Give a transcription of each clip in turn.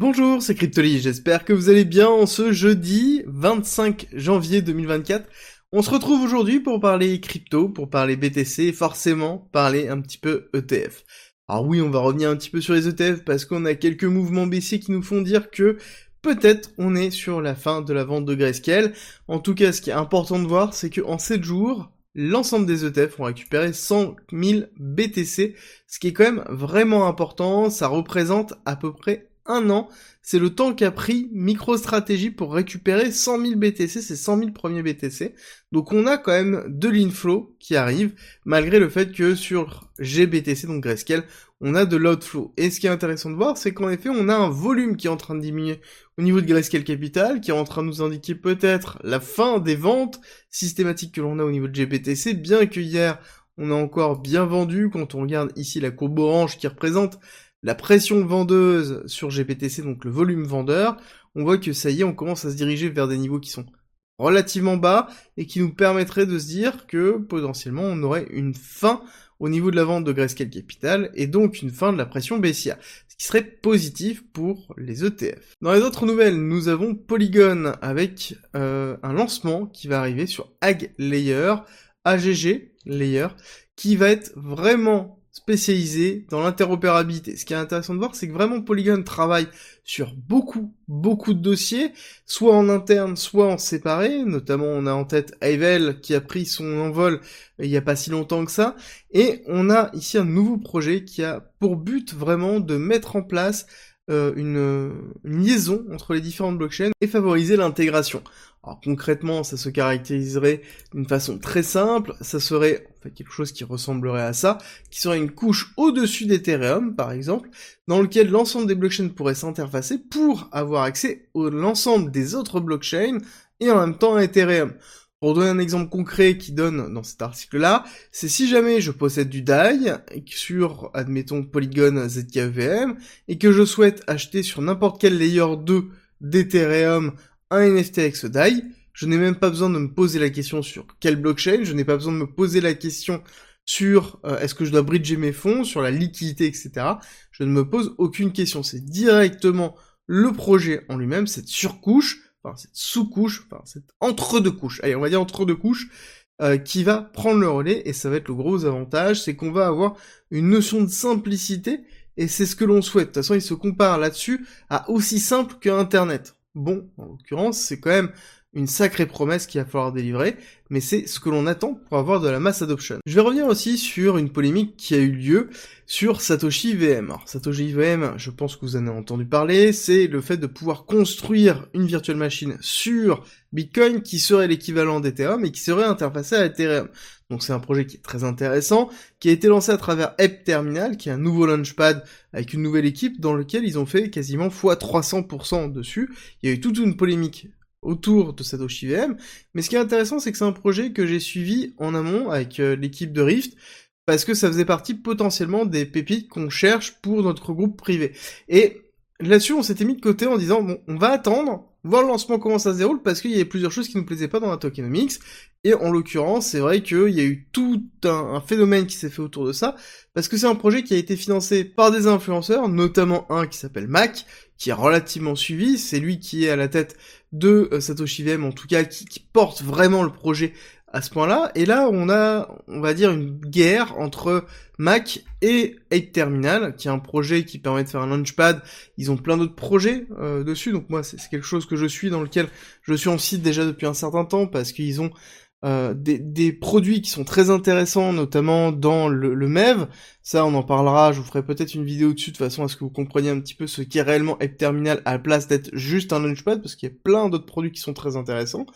Bonjour, c'est Cryptoly, j'espère que vous allez bien en ce jeudi 25 janvier 2024. On se retrouve aujourd'hui pour parler crypto, pour parler BTC et forcément parler un petit peu ETF. Alors oui, on va revenir un petit peu sur les ETF parce qu'on a quelques mouvements baissiers qui nous font dire que peut-être on est sur la fin de la vente de Grayscale. En tout cas, ce qui est important de voir, c'est qu'en 7 jours, l'ensemble des ETF ont récupéré 100 000 BTC, ce qui est quand même vraiment important. Ça représente à peu près un an. C'est le temps qu'a pris MicroStrategy pour récupérer 100 000 BTC, c'est 100 000 premiers BTC. Donc on a quand même de l'inflow qui arrive, malgré le fait que sur GBTC, donc Grayscale, on a de l'outflow. Et ce qui est intéressant de voir, c'est qu'en effet, on a un volume qui est en train de diminuer au niveau de Grayscale Capital, qui est en train de nous indiquer peut-être la fin des ventes systématiques que l'on a au niveau de GBTC, bien que hier, on a encore bien vendu, quand on regarde ici la courbe orange qui représente la pression vendeuse sur GPTC, donc le volume vendeur, on voit que ça y est, on commence à se diriger vers des niveaux qui sont relativement bas et qui nous permettraient de se dire que potentiellement on aurait une fin au niveau de la vente de Grayscale Capital et donc une fin de la pression baissière, ce qui serait positif pour les ETF. Dans les autres nouvelles, nous avons Polygon avec euh, un lancement qui va arriver sur Ag Layer, AGG Layer, qui va être vraiment spécialisé dans l'interopérabilité. Ce qui est intéressant de voir, c'est que vraiment Polygon travaille sur beaucoup, beaucoup de dossiers, soit en interne, soit en séparé. Notamment, on a en tête Ivel qui a pris son envol il n'y a pas si longtemps que ça. Et on a ici un nouveau projet qui a pour but vraiment de mettre en place euh, une, liaison entre les différentes blockchains et favoriser l'intégration. Alors concrètement, ça se caractériserait d'une façon très simple, ça serait quelque chose qui ressemblerait à ça, qui serait une couche au-dessus d'Ethereum, par exemple, dans lequel l'ensemble des blockchains pourraient s'interfacer pour avoir accès à l'ensemble des autres blockchains et en même temps à Ethereum. Pour donner un exemple concret qui donne dans cet article-là, c'est si jamais je possède du DAI sur, admettons, Polygon ZKVM et que je souhaite acheter sur n'importe quel layer 2 d'Ethereum un NFT ce DAI, je n'ai même pas besoin de me poser la question sur quelle blockchain, je n'ai pas besoin de me poser la question sur euh, est-ce que je dois bridger mes fonds, sur la liquidité, etc. Je ne me pose aucune question. C'est directement le projet en lui-même, cette surcouche, cette sous-couche, cette entre-deux couches, allez on va dire entre-deux couches, euh, qui va prendre le relais, et ça va être le gros avantage, c'est qu'on va avoir une notion de simplicité, et c'est ce que l'on souhaite. De toute façon, il se compare là-dessus à aussi simple que Internet. Bon, en l'occurrence, c'est quand même une sacrée promesse qu'il va falloir délivrer, mais c'est ce que l'on attend pour avoir de la mass adoption. Je vais revenir aussi sur une polémique qui a eu lieu sur Satoshi VM. Alors, Satoshi VM, je pense que vous en avez entendu parler, c'est le fait de pouvoir construire une virtual machine sur Bitcoin qui serait l'équivalent d'Ethereum et qui serait interfacé à Ethereum. Donc c'est un projet qui est très intéressant, qui a été lancé à travers App Terminal, qui est un nouveau launchpad avec une nouvelle équipe dans lequel ils ont fait quasiment x300% dessus. Il y a eu toute une polémique autour de Satoshi VM. Mais ce qui est intéressant, c'est que c'est un projet que j'ai suivi en amont avec euh, l'équipe de Rift, parce que ça faisait partie potentiellement des pépites qu'on cherche pour notre groupe privé. Et là-dessus, on s'était mis de côté en disant, bon, on va attendre, voir le lancement comment ça se déroule, parce qu'il y avait plusieurs choses qui nous plaisaient pas dans la tokenomics, et en l'occurrence, c'est vrai qu'il y a eu tout un, phénomène qui s'est fait autour de ça, parce que c'est un projet qui a été financé par des influenceurs, notamment un qui s'appelle Mac, qui est relativement suivi, c'est lui qui est à la tête de euh, Satoshi VM, en tout cas, qui, porte vraiment le projet à ce point-là. Et là, on a, on va dire, une guerre entre Mac et Ape Terminal, qui est un projet qui permet de faire un launchpad. Ils ont plein d'autres projets euh, dessus, donc moi, c'est quelque chose que je suis, dans lequel je suis en site déjà depuis un certain temps, parce qu'ils ont euh, des, produits qui sont très intéressants, notamment dans le, le, MEV. Ça, on en parlera. Je vous ferai peut-être une vidéo dessus de façon à ce que vous compreniez un petit peu ce qu'est réellement App Terminal à la place d'être juste un launchpad, parce qu'il y a plein d'autres produits qui sont très intéressants.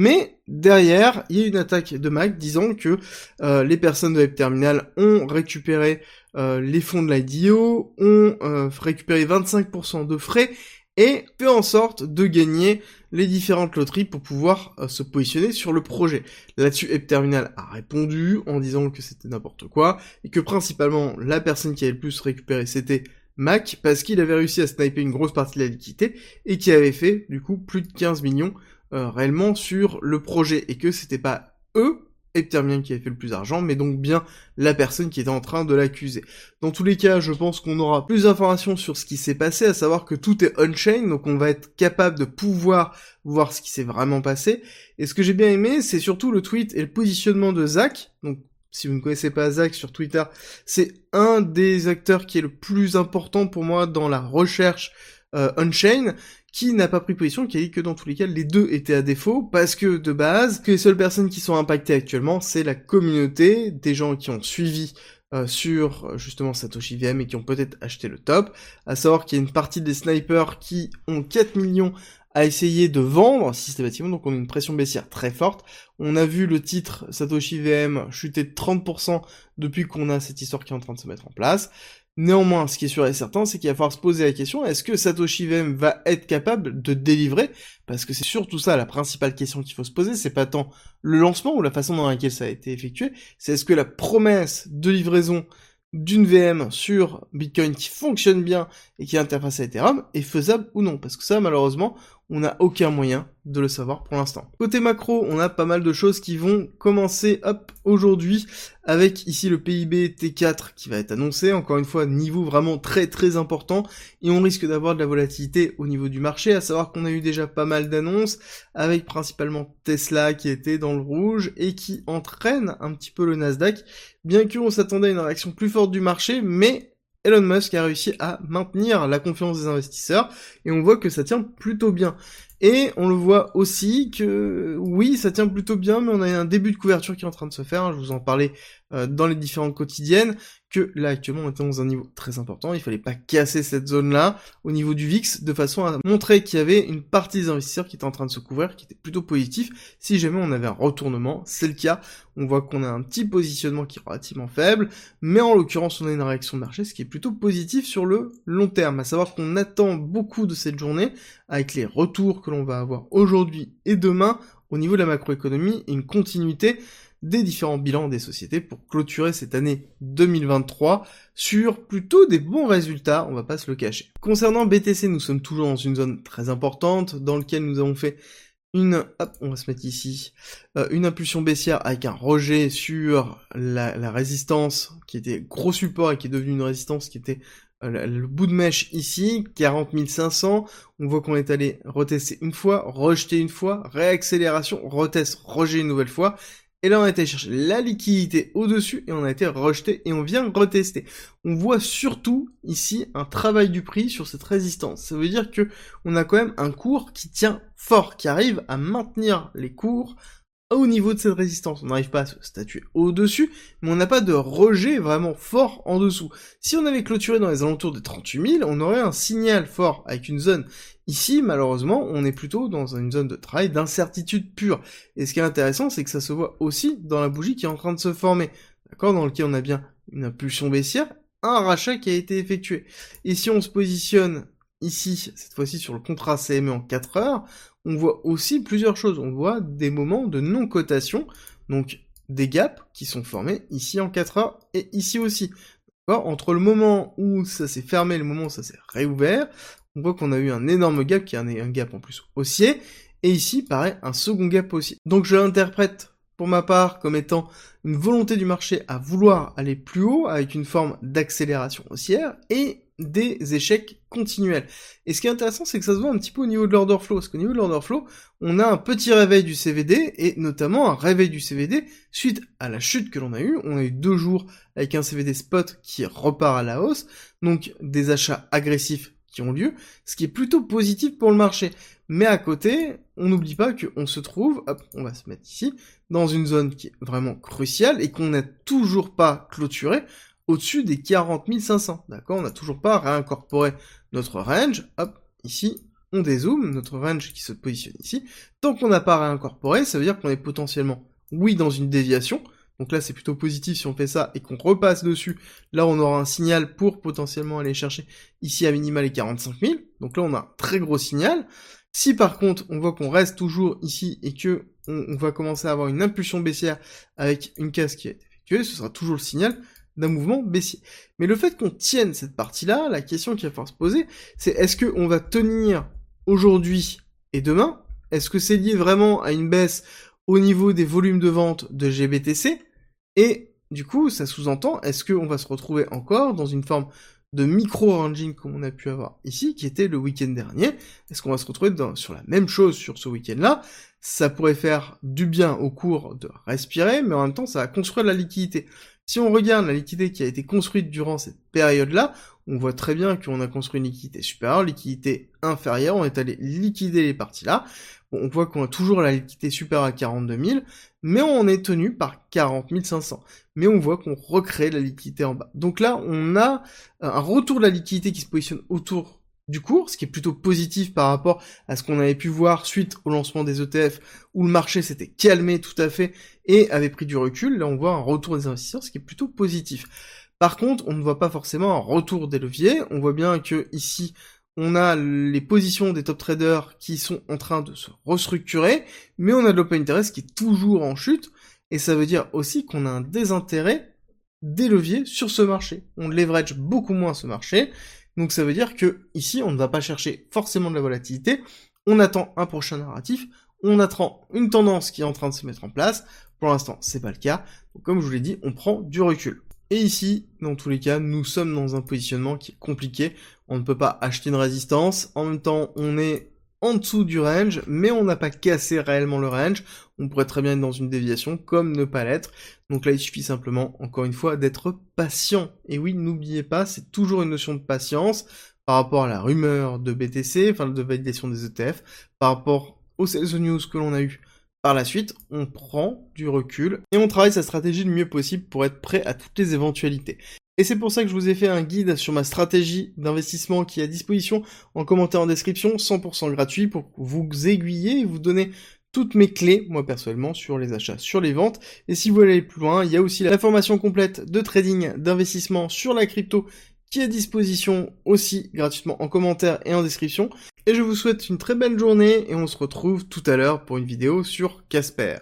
Mais derrière, il y a une attaque de Mac disant que euh, les personnes de App Terminal ont récupéré euh, les fonds de l'IDO, ont récupéré 25% de frais et fait en sorte de gagner les différentes loteries pour pouvoir euh, se positionner sur le projet. Là-dessus, App Terminal a répondu en disant que c'était n'importe quoi et que principalement la personne qui avait le plus récupéré c'était Mac parce qu'il avait réussi à sniper une grosse partie de la liquidité et qui avait fait du coup plus de 15 millions euh, réellement sur le projet et que c'était pas eux Eptermien qui avait fait le plus d'argent, mais donc bien la personne qui était en train de l'accuser. Dans tous les cas, je pense qu'on aura plus d'informations sur ce qui s'est passé, à savoir que tout est on-chain, donc on va être capable de pouvoir voir ce qui s'est vraiment passé. Et ce que j'ai bien aimé, c'est surtout le tweet et le positionnement de Zach, donc si vous ne connaissez pas Zach sur Twitter, c'est un des acteurs qui est le plus important pour moi dans la recherche euh, on-chain, qui n'a pas pris position, qui a dit que dans tous les cas, les deux étaient à défaut, parce que de base, que les seules personnes qui sont impactées actuellement, c'est la communauté, des gens qui ont suivi euh, sur justement Satoshi VM et qui ont peut-être acheté le top, à savoir qu'il y a une partie des snipers qui ont 4 millions à essayer de vendre systématiquement, donc on a une pression baissière très forte. On a vu le titre Satoshi VM chuter de 30% depuis qu'on a cette histoire qui est en train de se mettre en place. Néanmoins, ce qui est sûr et certain, c'est qu'il va falloir se poser la question, est-ce que Satoshi VM va être capable de délivrer? Parce que c'est surtout ça la principale question qu'il faut se poser, c'est pas tant le lancement ou la façon dans laquelle ça a été effectué, c'est est-ce que la promesse de livraison d'une VM sur Bitcoin qui fonctionne bien et qui est interfacée à Ethereum est faisable ou non? Parce que ça, malheureusement, on n'a aucun moyen de le savoir pour l'instant. Côté macro, on a pas mal de choses qui vont commencer hop aujourd'hui avec ici le PIB T4 qui va être annoncé, encore une fois niveau vraiment très très important. Et on risque d'avoir de la volatilité au niveau du marché, à savoir qu'on a eu déjà pas mal d'annonces avec principalement Tesla qui était dans le rouge et qui entraîne un petit peu le Nasdaq, bien qu'on s'attendait à une réaction plus forte du marché, mais Elon Musk a réussi à maintenir la confiance des investisseurs et on voit que ça tient plutôt bien. Et on le voit aussi que oui, ça tient plutôt bien, mais on a un début de couverture qui est en train de se faire. Je vous en parlais euh, dans les différentes quotidiennes que là actuellement on était dans un niveau très important, il fallait pas casser cette zone-là au niveau du VIX de façon à montrer qu'il y avait une partie des investisseurs qui était en train de se couvrir, qui était plutôt positif si jamais on avait un retournement, c'est le cas, on voit qu'on a un petit positionnement qui est relativement faible, mais en l'occurrence on a une réaction de marché, ce qui est plutôt positif sur le long terme, à savoir qu'on attend beaucoup de cette journée avec les retours que l'on va avoir aujourd'hui et demain au niveau de la macroéconomie et une continuité des différents bilans des sociétés pour clôturer cette année 2023 sur plutôt des bons résultats, on va pas se le cacher. Concernant BTC, nous sommes toujours dans une zone très importante dans laquelle nous avons fait une, hop, on va se mettre ici, euh, une impulsion baissière avec un rejet sur la, résistance qui était gros support et qui est devenu une résistance qui était le bout de mèche ici, 40 500, on voit qu'on est allé retester une fois, rejeter une fois, réaccélération, retest, rejet une nouvelle fois, et là, on a été chercher la liquidité au-dessus et on a été rejeté et on vient retester. On voit surtout ici un travail du prix sur cette résistance. Ça veut dire que on a quand même un cours qui tient fort, qui arrive à maintenir les cours au niveau de cette résistance. On n'arrive pas à se statuer au-dessus, mais on n'a pas de rejet vraiment fort en dessous. Si on avait clôturé dans les alentours de 38 000, on aurait un signal fort avec une zone. Ici, malheureusement, on est plutôt dans une zone de travail d'incertitude pure. Et ce qui est intéressant, c'est que ça se voit aussi dans la bougie qui est en train de se former. D'accord Dans lequel on a bien une impulsion baissière, un rachat qui a été effectué. Et si on se positionne ici, cette fois-ci sur le contrat CME en 4 heures, on voit aussi plusieurs choses. On voit des moments de non-cotation, donc des gaps qui sont formés ici en 4 heures et ici aussi. Entre le moment où ça s'est fermé et le moment où ça s'est réouvert, on voit qu'on a eu un énorme gap qui est un, gap en plus haussier, et ici, pareil, un second gap haussier. Donc je l'interprète pour ma part comme étant une volonté du marché à vouloir aller plus haut avec une forme d'accélération haussière et des échecs continuels. Et ce qui est intéressant, c'est que ça se voit un petit peu au niveau de l'order flow, parce qu'au niveau de l'order flow, on a un petit réveil du CVD, et notamment un réveil du CVD suite à la chute que l'on a eu. On a eu deux jours avec un CVD spot qui repart à la hausse, donc des achats agressifs qui ont lieu, ce qui est plutôt positif pour le marché. Mais à côté, on n'oublie pas qu'on se trouve, hop, on va se mettre ici, dans une zone qui est vraiment cruciale et qu'on n'a toujours pas clôturé au-dessus des 40 500. D'accord? On n'a toujours pas réincorporé notre range. Hop, ici, on dézoome, notre range qui se positionne ici. Tant qu'on n'a pas réincorporé, ça veut dire qu'on est potentiellement, oui, dans une déviation. Donc là, c'est plutôt positif si on fait ça et qu'on repasse dessus. Là, on aura un signal pour potentiellement aller chercher ici à minima les 45 000. Donc là, on a un très gros signal. Si par contre, on voit qu'on reste toujours ici et que on, va commencer à avoir une impulsion baissière avec une case qui est effectuée, ce sera toujours le signal d'un mouvement baissier. Mais le fait qu'on tienne cette partie-là, la question qu'il va falloir se poser, c'est est-ce qu'on va tenir aujourd'hui et demain? Est-ce que c'est lié vraiment à une baisse au niveau des volumes de vente de GBTC, et du coup, ça sous-entend, est-ce qu'on va se retrouver encore dans une forme de micro-ranging comme on a pu avoir ici, qui était le week-end dernier? Est-ce qu'on va se retrouver sur la même chose sur ce week-end-là? Ça pourrait faire du bien au cours de respirer, mais en même temps, ça va construire de la liquidité. Si on regarde la liquidité qui a été construite durant cette période-là, on voit très bien qu'on a construit une liquidité supérieure, liquidité inférieure, on est allé liquider les parties là. on voit qu'on a toujours la liquidité supérieure à 42 000, mais on est tenu par 40 500. Mais on voit qu'on recrée la liquidité en bas. Donc là, on a un retour de la liquidité qui se positionne autour du cours, ce qui est plutôt positif par rapport à ce qu'on avait pu voir suite au lancement des ETF, où le marché s'était calmé tout à fait et avait pris du recul. Là, on voit un retour des investisseurs, ce qui est plutôt positif. Par contre, on ne voit pas forcément un retour des leviers. On voit bien que ici, on a les positions des top traders qui sont en train de se restructurer, mais on a de l'open interest qui est toujours en chute, et ça veut dire aussi qu'on a un désintérêt des leviers sur ce marché. On leverage beaucoup moins ce marché, donc ça veut dire que ici, on ne va pas chercher forcément de la volatilité, on attend un prochain narratif, on attend une tendance qui est en train de se mettre en place. Pour l'instant, c'est pas le cas. Comme je vous l'ai dit, on prend du recul. Et ici, dans tous les cas, nous sommes dans un positionnement qui est compliqué. On ne peut pas acheter une résistance. En même temps, on est en dessous du range, mais on n'a pas cassé réellement le range. On pourrait très bien être dans une déviation, comme ne pas l'être. Donc là, il suffit simplement, encore une fois, d'être patient. Et oui, n'oubliez pas, c'est toujours une notion de patience par rapport à la rumeur de BTC, enfin de validation des ETF, par rapport aux sales news que l'on a eu par la suite, on prend du recul et on travaille sa stratégie le mieux possible pour être prêt à toutes les éventualités. Et c'est pour ça que je vous ai fait un guide sur ma stratégie d'investissement qui est à disposition en commentaire en description, 100% gratuit pour vous aiguiller et vous donner toutes mes clés, moi personnellement, sur les achats, sur les ventes. Et si vous voulez aller plus loin, il y a aussi la formation complète de trading, d'investissement sur la crypto qui est à disposition aussi gratuitement en commentaire et en description. Et je vous souhaite une très belle journée et on se retrouve tout à l'heure pour une vidéo sur Casper.